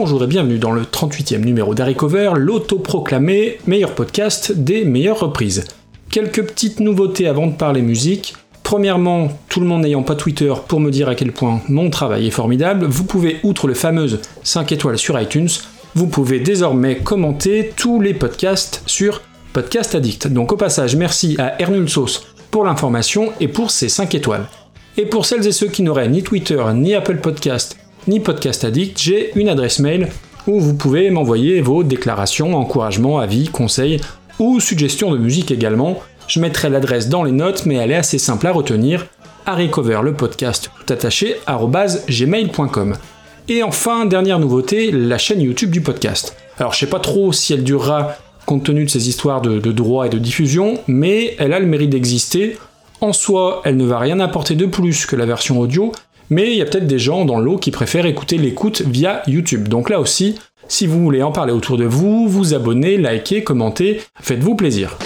bonjour et bienvenue dans le 38e numéro d'Harry Cover, l'autoproclamé meilleur podcast des meilleures reprises. Quelques petites nouveautés avant de parler musique. Premièrement, tout le monde n'ayant pas Twitter pour me dire à quel point mon travail est formidable, vous pouvez, outre le fameux 5 étoiles sur iTunes, vous pouvez désormais commenter tous les podcasts sur Podcast Addict. Donc au passage, merci à Ernulsos pour l'information et pour ses 5 étoiles. Et pour celles et ceux qui n'auraient ni Twitter, ni Apple Podcast, ni Podcast Addict, j'ai une adresse mail où vous pouvez m'envoyer vos déclarations, encouragements, avis, conseils ou suggestions de musique également. Je mettrai l'adresse dans les notes, mais elle est assez simple à retenir. Cover le podcast tout attaché gmail.com. Et enfin, dernière nouveauté, la chaîne YouTube du podcast. Alors je sais pas trop si elle durera compte tenu de ces histoires de, de droit et de diffusion, mais elle a le mérite d'exister. En soi, elle ne va rien apporter de plus que la version audio, mais il y a peut-être des gens dans l'eau qui préfèrent écouter l'écoute via YouTube. Donc là aussi, si vous voulez en parler autour de vous, vous abonnez, likez, commentez, faites-vous plaisir.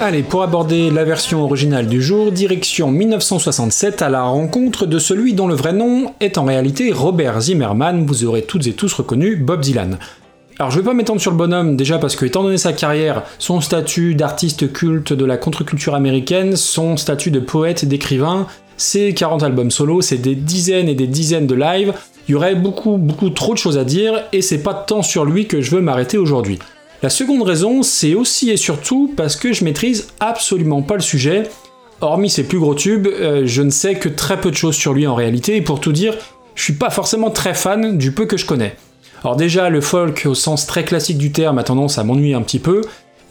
Allez, pour aborder la version originale du jour, direction 1967 à la rencontre de celui dont le vrai nom est en réalité Robert Zimmerman, vous aurez toutes et tous reconnu Bob Dylan. Alors je vais pas m'étendre sur le bonhomme, déjà parce que étant donné sa carrière, son statut d'artiste culte de la contre-culture américaine, son statut de poète et d'écrivain, ses 40 albums solo, c'est des dizaines et des dizaines de lives, il y aurait beaucoup beaucoup trop de choses à dire, et c'est pas tant sur lui que je veux m'arrêter aujourd'hui. La seconde raison, c'est aussi et surtout parce que je maîtrise absolument pas le sujet. Hormis ses plus gros tubes, euh, je ne sais que très peu de choses sur lui en réalité, et pour tout dire, je suis pas forcément très fan du peu que je connais. Alors déjà, le folk au sens très classique du terme a tendance à m'ennuyer un petit peu,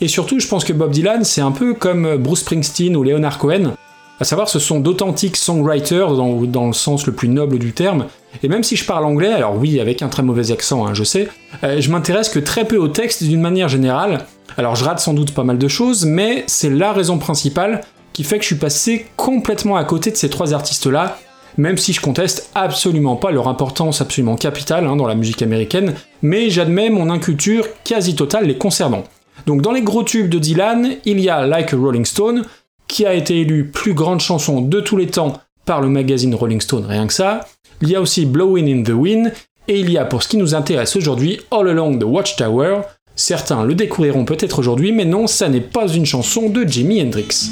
et surtout, je pense que Bob Dylan, c'est un peu comme Bruce Springsteen ou Leonard Cohen, à savoir ce sont d'authentiques songwriters dans, le sens le plus noble du terme, et même si je parle anglais, alors oui, avec un très mauvais accent, hein, je sais, euh, je m'intéresse que très peu au texte d'une manière générale. Alors je rate sans doute pas mal de choses, mais c'est la raison principale qui fait que je suis passé complètement à côté de ces trois artistes-là, même si je conteste absolument pas leur importance absolument capitale hein, dans la musique américaine, mais j'admets mon inculture quasi totale les concernant. Donc dans les gros tubes de Dylan, il y a Like a Rolling Stone, qui a été élu plus grande chanson de tous les temps par le magazine Rolling Stone, rien que ça. Il y a aussi Blowing in the Wind, et il y a pour ce qui nous intéresse aujourd'hui All Along the Watchtower. Certains le découvriront peut-être aujourd'hui, mais non, ça n'est pas une chanson de Jimi Hendrix.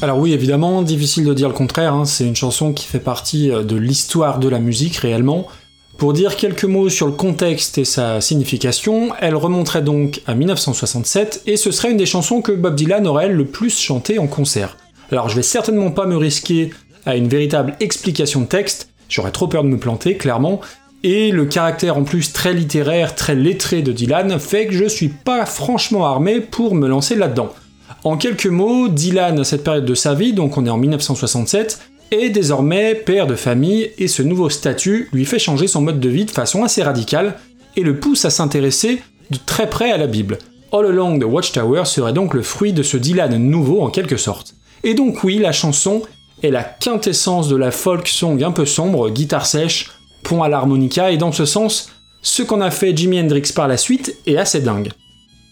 Alors oui, évidemment, difficile de dire le contraire, hein. c'est une chanson qui fait partie euh, de l'histoire de la musique réellement. Pour dire quelques mots sur le contexte et sa signification, elle remonterait donc à 1967 et ce serait une des chansons que Bob Dylan aurait le plus chanté en concert. Alors je vais certainement pas me risquer à une véritable explication de texte, j'aurais trop peur de me planter, clairement, et le caractère en plus très littéraire, très lettré de Dylan fait que je suis pas franchement armé pour me lancer là-dedans. En quelques mots, Dylan, à cette période de sa vie, donc on est en 1967, est désormais père de famille et ce nouveau statut lui fait changer son mode de vie de façon assez radicale et le pousse à s'intéresser de très près à la Bible. All Along the Watchtower serait donc le fruit de ce Dylan nouveau en quelque sorte. Et donc oui, la chanson est la quintessence de la folk song un peu sombre, guitare sèche, pont à l'harmonica, et dans ce sens, ce qu'en a fait Jimi Hendrix par la suite est assez dingue.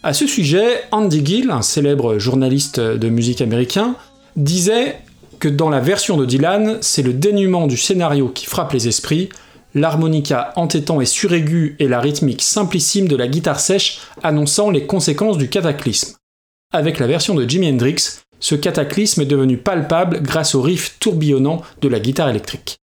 À ce sujet, Andy Gill, un célèbre journaliste de musique américain, disait que dans la version de Dylan, c'est le dénuement du scénario qui frappe les esprits, l'harmonica entêtant et suraigu et la rythmique simplissime de la guitare sèche annonçant les conséquences du cataclysme. Avec la version de Jimi Hendrix, ce cataclysme est devenu palpable grâce au riff tourbillonnant de la guitare électrique.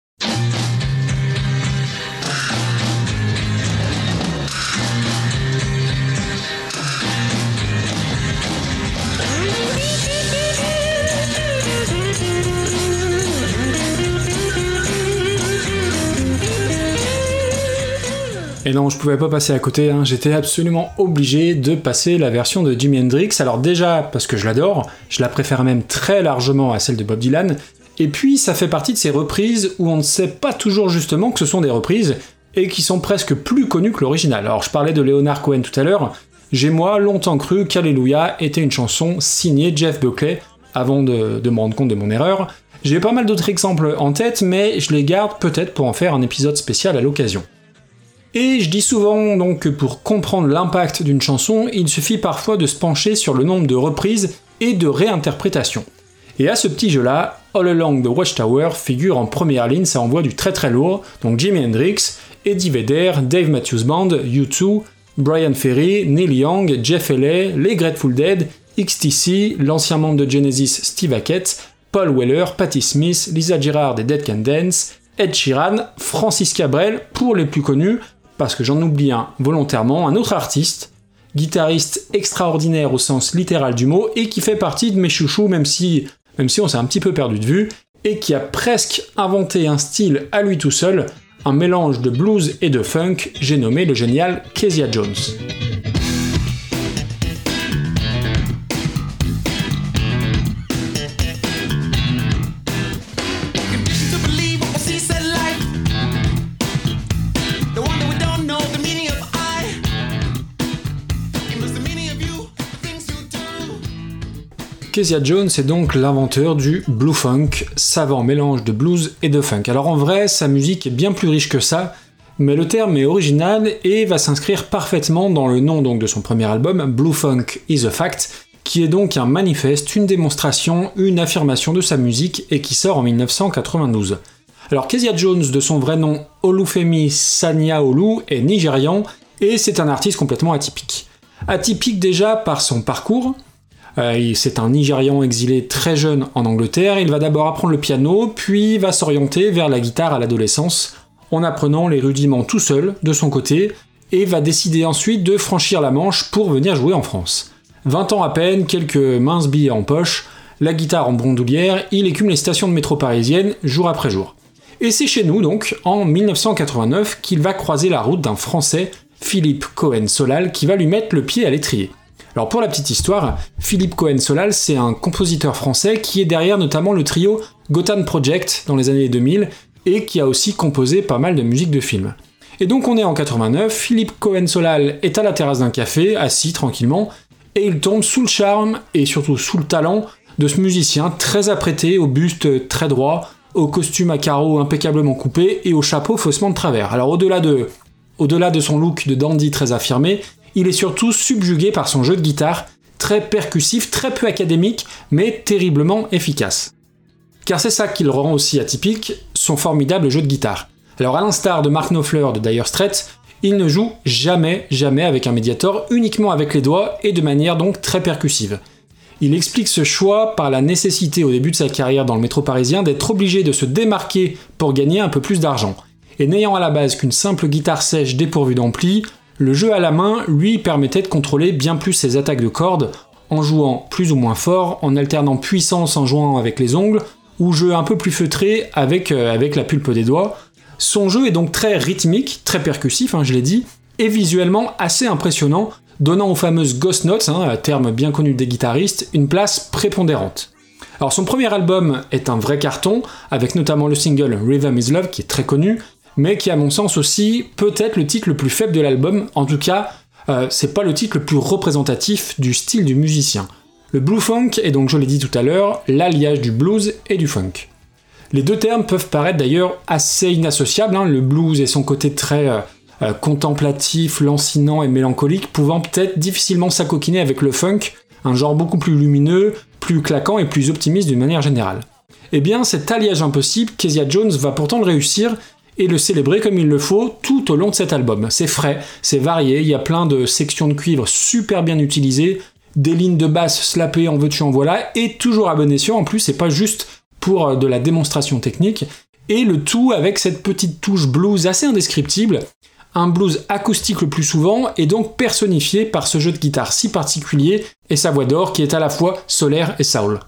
Et non, je pouvais pas passer à côté, hein. j'étais absolument obligé de passer la version de Jimi Hendrix. Alors déjà, parce que je l'adore, je la préfère même très largement à celle de Bob Dylan, et puis ça fait partie de ces reprises où on ne sait pas toujours justement que ce sont des reprises, et qui sont presque plus connues que l'original. Alors je parlais de Leonard Cohen tout à l'heure, j'ai moi longtemps cru qu'Alléluia était une chanson signée Jeff Buckley, avant de, me rendre compte de mon erreur. J'ai pas mal d'autres exemples en tête, mais je les garde peut-être pour en faire un épisode spécial à l'occasion. Et je dis souvent donc que pour comprendre l'impact d'une chanson, il suffit parfois de se pencher sur le nombre de reprises et de réinterprétations. Et à ce petit jeu-là, All Along the Watchtower figure en première ligne, ça envoie du très très lourd, donc Jimi Hendrix, Eddie Vedder, Dave Matthews Band, U2, Brian Ferry, Neil Young, Jeff Haley, les Grateful Dead, XTC, l'ancien membre de Genesis Steve Hackett, Paul Weller, Patti Smith, Lisa Gerrard et Dead Can Dance, Ed Sheeran, Francis Cabrel, pour les plus connus, parce que j'en oublie un volontairement, un autre artiste, guitariste extraordinaire au sens littéral du mot, et qui fait partie de mes chouchous, même si, même si on s'est un petit peu perdu de vue, et qui a presque inventé un style à lui tout seul, un mélange de blues et de funk, j'ai nommé le génial Kezia Jones. Kezia Jones est donc l'inventeur du blue funk, savant mélange de blues et de funk. Alors en vrai, sa musique est bien plus riche que ça, mais le terme est original et va s'inscrire parfaitement dans le nom de son premier album, Blue Funk is a Fact, qui est donc un manifeste, une démonstration, une affirmation de sa musique et qui sort en 1992. Alors Kezia Jones, de son vrai nom Olufemi Sanyaolu, est nigérian et c'est un artiste complètement atypique. Atypique déjà par son parcours, euh, c'est un Nigérian exilé très jeune en Angleterre. Il va d'abord apprendre le piano, puis va s'orienter vers la guitare à l'adolescence, en apprenant les rudiments tout seul, de son côté, et va décider ensuite de franchir la Manche pour venir jouer en France. 20 ans à peine, quelques minces billets en poche, la guitare en brondoulière, il écume les stations de métro parisiennes jour après jour. Et c'est chez nous donc, en 1989, qu'il va croiser la route d'un Français, Philippe Cohen-Solal, qui va lui mettre le pied à l'étrier. Alors pour la petite histoire, Philippe Cohen-Solal, c'est un compositeur français qui est derrière notamment le trio Gotham Project dans les années 2000 et qui a aussi composé pas mal de musique de film. Et donc on est en 89, Philippe Cohen-Solal est à la terrasse d'un café, assis tranquillement, et il tombe sous le charme et surtout sous le talent de ce musicien très apprêté, au buste très droit, au costume à carreaux impeccablement coupé et au chapeau faussement de travers. Alors au-delà de, au-delà de son look de dandy très affirmé, il est surtout subjugué par son jeu de guitare, très percussif, très peu académique, mais terriblement efficace. Car c'est ça qui le rend aussi atypique, son formidable jeu de guitare. Alors à l'instar de Mark Knopfler de Dire Straits, il ne joue jamais, jamais avec un médiator, uniquement avec les doigts et de manière donc très percussive. Il explique ce choix par la nécessité au début de sa carrière dans le métro parisien d'être obligé de se démarquer pour gagner un peu plus d'argent. Et n'ayant à la base qu'une simple guitare sèche dépourvue d'ampli, le jeu à la main, lui, permettait de contrôler bien plus ses attaques de cordes, en jouant plus ou moins fort, en alternant puissance en jouant avec les ongles, ou jeu un peu plus feutré avec, euh, la pulpe des doigts. Son jeu est donc très rythmique, très percussif, hein, je l'ai dit, et visuellement assez impressionnant, donnant aux fameuses ghost notes, hein, terme bien connu des guitaristes, une place prépondérante. Alors son premier album est un vrai carton, avec notamment le single Rhythm is Love qui est très connu, mais qui à mon sens aussi peut-être le titre le plus faible de l'album, en tout cas euh, c'est pas le titre le plus représentatif du style du musicien. Le blue funk est donc, je l'ai dit tout à l'heure, l'alliage du blues et du funk. Les deux termes peuvent paraître d'ailleurs assez inassociables, hein. le blues et son côté très euh, euh, contemplatif, lancinant et mélancolique, pouvant peut-être difficilement s'acoquiner avec le funk, un genre beaucoup plus lumineux, plus claquant et plus optimiste d'une manière générale. Eh bien, cet alliage impossible, Kezia Jones va pourtant le réussir, et le célébrer comme il le faut tout au long de cet album. C'est frais, c'est varié, il y a plein de sections de cuivre super bien utilisées, des lignes de basse slappées en veux-tu en voilà, et toujours à bon escient, en plus c'est pas juste pour euh, de la démonstration technique, et le tout avec cette petite touche blues assez indescriptible, un blues acoustique le plus souvent, et donc personnifié par ce jeu de guitare si particulier, et sa voix d'or qui est à la fois solaire et soul.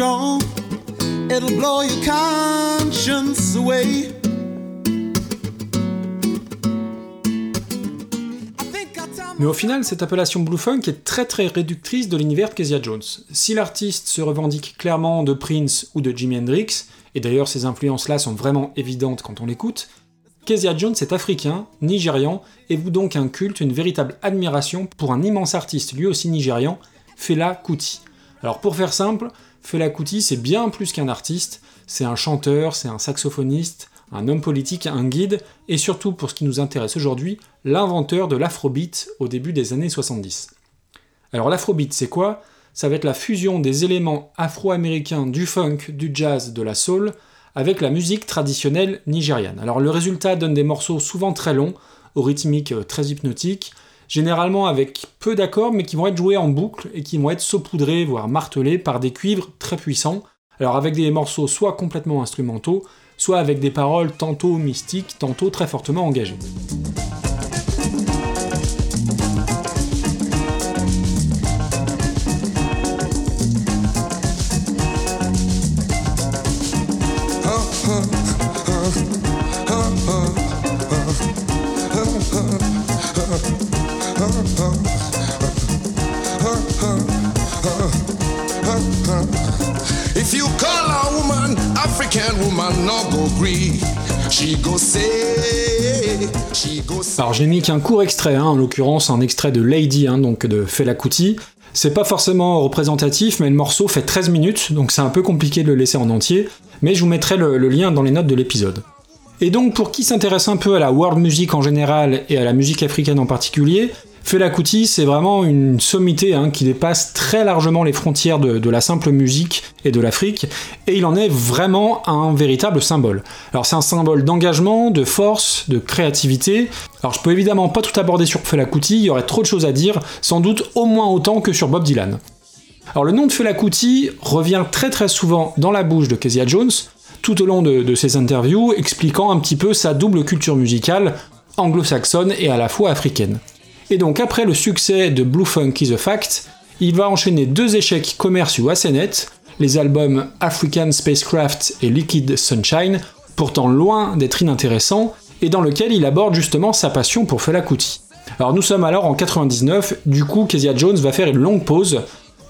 It'll blow your conscience away. Mais au final, cette appellation Blue Funk est très très réductrice de l'univers de Kezia Jones. Si l'artiste se revendique clairement de Prince ou de Jimi Hendrix, et d'ailleurs ces influences-là sont vraiment évidentes quand on l'écoute, Kezia Jones est africain, nigérian, et vous donc un culte, une véritable admiration pour un immense artiste, lui aussi nigérian, Fela Kuti. Alors pour faire simple, Fela Kuti c'est bien plus qu'un artiste, c'est un chanteur, c'est un saxophoniste, un homme politique, un guide, et surtout, pour ce qui nous intéresse aujourd'hui, l'inventeur de l'afrobeat au début des années 70. Alors l'afrobeat, c'est quoi? Ça va être la fusion des éléments afro-américains du funk, du jazz, de la soul, avec la musique traditionnelle nigériane. Alors le résultat donne des morceaux souvent très longs, aux rythmiques euh, très hypnotiques, généralement avec peu d'accords, mais qui vont être joués en boucle et qui vont être saupoudrés, voire martelés par des cuivres très puissants. Alors avec des morceaux soit complètement instrumentaux, soit avec des paroles tantôt mystiques, tantôt très fortement engagées. Alors j'ai mis qu'un court extrait, hein, en l'occurrence un extrait de Lady, hein, donc de Fela Kuti. C'est pas forcément représentatif, mais le morceau fait 13 minutes, donc c'est un peu compliqué de le laisser en entier, mais je vous mettrai le, le lien dans les notes de l'épisode. Et donc pour qui s'intéresse un peu à la world music en général et à la musique africaine en particulier, Fela Kuti, c'est vraiment une sommité hein, qui dépasse très largement les frontières de, la simple musique et de l'Afrique, et il en est vraiment un véritable symbole. Alors c'est un symbole d'engagement, de force, de créativité. Alors je peux évidemment pas tout aborder sur Fela Kuti, il y aurait trop de choses à dire, sans doute au moins autant que sur Bob Dylan. Alors le nom de Fela Kuti revient très très souvent dans la bouche de Kezia Jones, tout au long de, de ses interviews, expliquant un petit peu sa double culture musicale, anglo-saxonne et à la fois africaine. Et donc après le succès de Blue Funk is a Fact, il va enchaîner deux échecs commerciaux assez nets, les albums African Spacecraft et Liquid Sunshine, pourtant loin d'être inintéressants, et dans lequel il aborde justement sa passion pour Fela Kuti. Alors nous sommes alors en 99, du coup Kezia Jones va faire une longue pause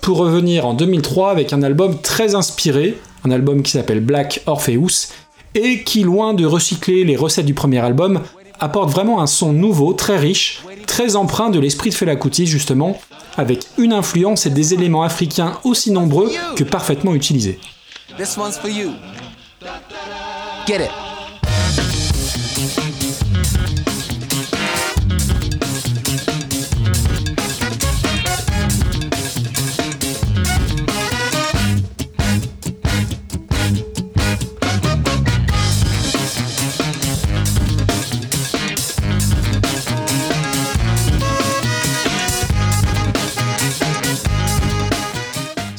pour revenir en 2003 avec un album très inspiré, un album qui s'appelle Black Orpheus, et qui, loin de recycler les recettes du premier album, apporte vraiment un son nouveau, très riche, très empreint de l'esprit de Fela Kuti justement, avec une influence et des éléments africains aussi nombreux que parfaitement utilisés.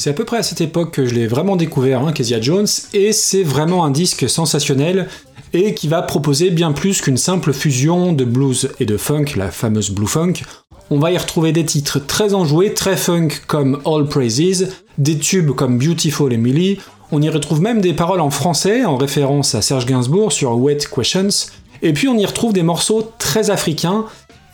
C'est à peu près à cette époque que je l'ai vraiment découvert, hein, Kezia Jones, et c'est vraiment un disque sensationnel et qui va proposer bien plus qu'une simple fusion de blues et de funk, la fameuse blue funk. On va y retrouver des titres très enjoués, très funk comme All Praises, des tubes comme Beautiful Emily, on y retrouve même des paroles en français en référence à Serge Gainsbourg sur Wet Questions, et puis on y retrouve des morceaux très africains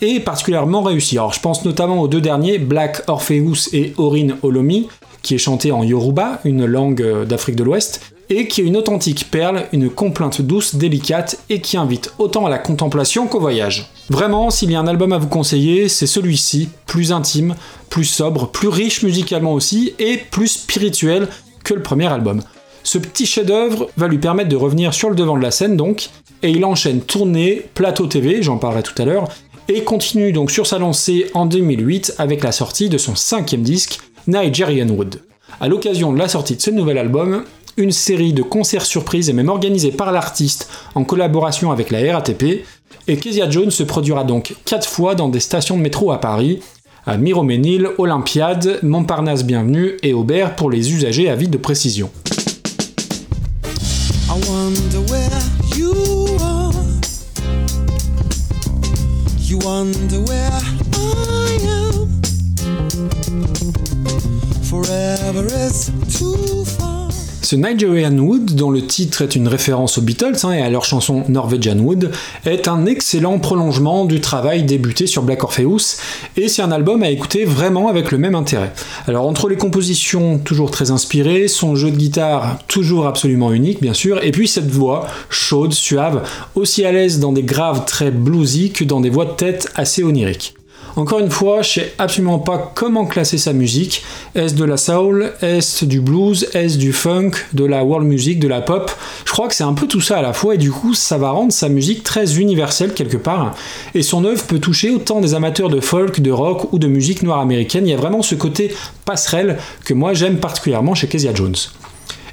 et particulièrement réussis. Alors je pense notamment aux deux derniers, Black Orpheus et Orin Olomi, qui est chanté en Yoruba, une langue euh, d'Afrique de l'Ouest, et qui est une authentique perle, une complainte douce, délicate, et qui invite autant à la contemplation qu'au voyage. Vraiment, s'il y a un album à vous conseiller, c'est celui-ci, plus intime, plus sobre, plus riche musicalement aussi, et plus spirituel que le premier album. Ce petit chef-d'œuvre va lui permettre de revenir sur le devant de la scène donc, et il enchaîne tournée, plateau TV, j'en parlerai tout à l'heure, et continue donc sur sa lancée en 2008 avec la sortie de son cinquième disque, Nigerian Wood. À l'occasion de la sortie de ce nouvel album, une série de concerts surprises est même organisée par l'artiste en collaboration avec la RATP, et Kezia Jones se produira donc 4 fois dans des stations de métro à Paris, à Miroménil, Olympiade, Montparnasse Bienvenue et Aubert pour les usagers avides de précision. You wonder where I am. Forever is too Ce Nigerian Wood, dont le titre est une référence aux Beatles hein, et à leur chanson Norwegian Wood, est un excellent prolongement du travail débuté sur Black Orpheus, et c'est un album à écouter vraiment avec le même intérêt. Alors entre les compositions toujours très inspirées, son jeu de guitare toujours absolument unique bien sûr, et puis cette voix chaude, suave, aussi à l'aise dans des graves très bluesy que dans des voix de tête assez oniriques. Encore une fois, je sais absolument pas comment classer sa musique. Est-ce de la soul? Est-ce du blues? Est-ce du funk? De la world music? De la pop? Je crois que c'est un peu tout ça à la fois et du coup ça va rendre sa musique très universelle quelque part. Et son œuvre peut toucher autant des amateurs de folk, de rock ou de musique noire américaine. Il y a vraiment ce côté passerelle que moi j'aime particulièrement chez Kezia Jones.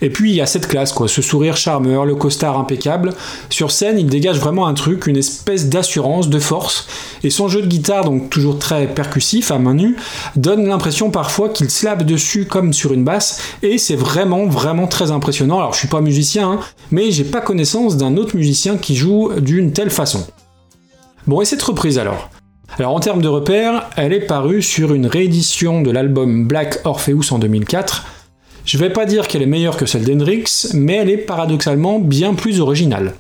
Et puis il y a cette classe, quoi, ce sourire charmeur, le costard impeccable. Sur scène, il dégage vraiment un truc, une espèce d'assurance, de force. Et son jeu de guitare, donc toujours très percussif, à main nue, donne l'impression parfois qu'il slappe dessus comme sur une basse. Et c'est vraiment, vraiment très impressionnant. Alors je suis pas musicien, hein, mais j'ai pas connaissance d'un autre musicien qui joue d'une telle façon. Bon, et cette reprise alors? Alors en termes de repères, elle est parue sur une réédition de l'album Black Orpheus en 2004, je vais pas dire qu'elle est meilleure que celle d'Hendrix, mais elle est paradoxalement bien plus originale.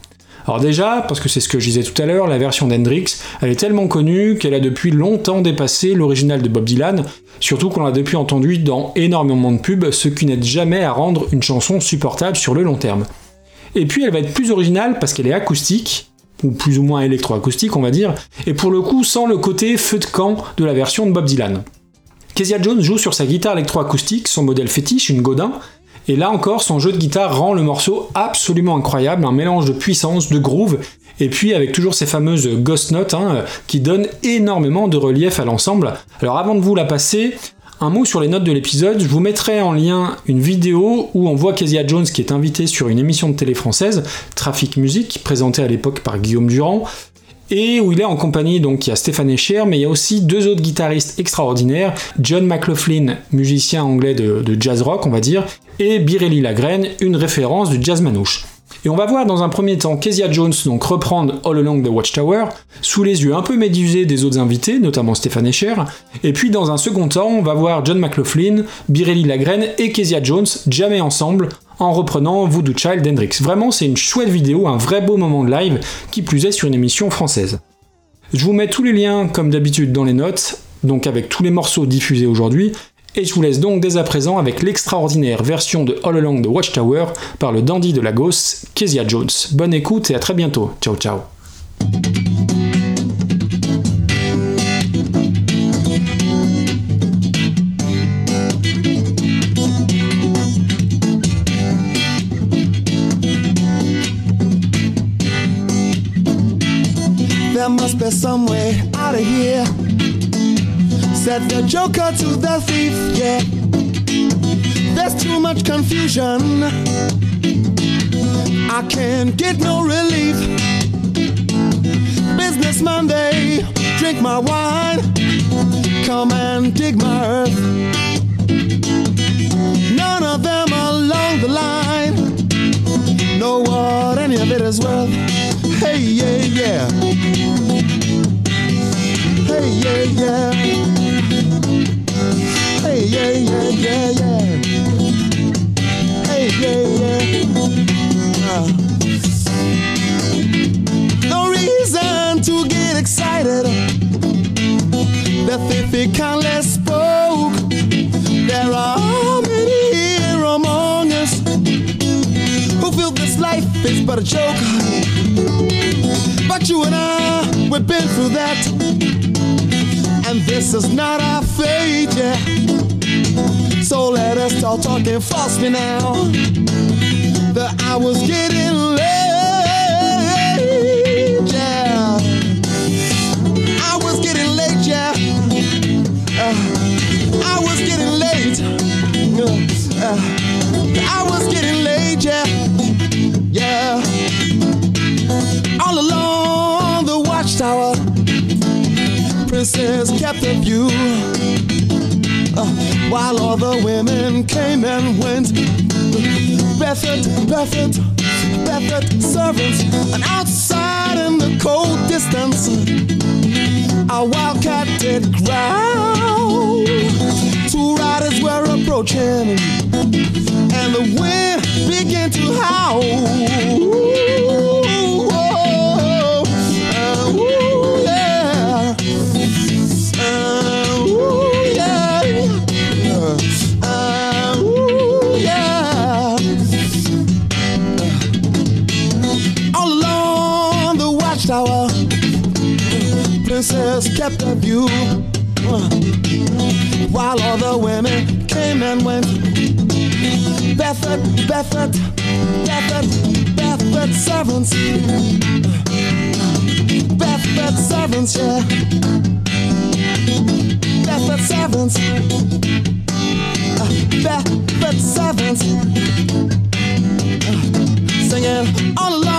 Alors déjà, parce que c'est ce que je disais tout à l'heure, la version d'Hendrix, elle est tellement connue qu'elle a depuis longtemps dépassé l'original de Bob Dylan, surtout qu'on l'a depuis entendu dans énormément de pubs, ce qui n'aide jamais à rendre une chanson supportable sur le long terme. Et puis elle va être plus originale parce qu'elle est acoustique, ou plus ou moins électroacoustique on va dire, et pour le coup sans le côté feu de camp de la version de Bob Dylan. Kezia Jones joue sur sa guitare électroacoustique, son modèle fétiche, une Godin, et là encore, son jeu de guitare rend le morceau absolument incroyable, un mélange de puissance, de groove, et puis avec toujours ces fameuses ghost notes hein, qui donnent énormément de relief à l'ensemble. Alors avant de vous la passer, un mot sur les notes de l'épisode, je vous mettrai en lien une vidéo où on voit Kezia Jones qui est invitée sur une émission de télé française, Trafic Music, présentée à l'époque par Guillaume Durand, et où il est en compagnie, donc il y a Stéphane Escher, mais il y a aussi deux autres guitaristes extraordinaires, John McLaughlin, musicien anglais de, jazz rock, on va dire, et Birelli Lagraine, une référence du jazz manouche. Et on va voir dans un premier temps Kezia Jones donc reprendre All Along the Watchtower, sous les yeux un peu médusés des autres invités, notamment Stéphane Escher, et puis dans un second temps, on va voir John McLaughlin, Birelli Lagraine et Kezia Jones jamais ensemble, en reprenant Voodoo Child Hendrix. Vraiment, c'est une chouette vidéo, un vrai beau moment de live, qui plus est sur une émission française. Je vous mets tous les liens, comme d'habitude, dans les notes, donc avec tous les morceaux diffusés aujourd'hui, et je vous laisse donc dès à présent avec l'extraordinaire version de All Along the Watchtower par le dandy de Lagos, Kezia Jones. Bonne écoute et à très bientôt. Ciao ciao. There must be some way out of here. Said the joker to the thief, yeah. There's too much confusion. I can't get no relief. Businessman, they drink my wine. Come and dig my earth. None of them along the line know what any of it is worth. Hey, yeah, yeah yeah yeah. Hey yeah yeah yeah yeah. Hey yeah yeah. No reason to get excited. The fifty countless spoke. There are many here among us who feel this life is but a joke. But you and I, we've been through that and this is not our fate, yeah. So let us start talking falsely now. The hour's getting late, while all the women came and went. Bedford, Bedford, Bedford servants, and outside in the cold distance, a wildcat did growl. Two riders were approaching, and the wind began to howl. of you. While all the women came and went. Barefoot, barefoot, barefoot, barefoot servants. Barefoot servants, yeah. Barefoot servants. Barefoot servants. Singing all along.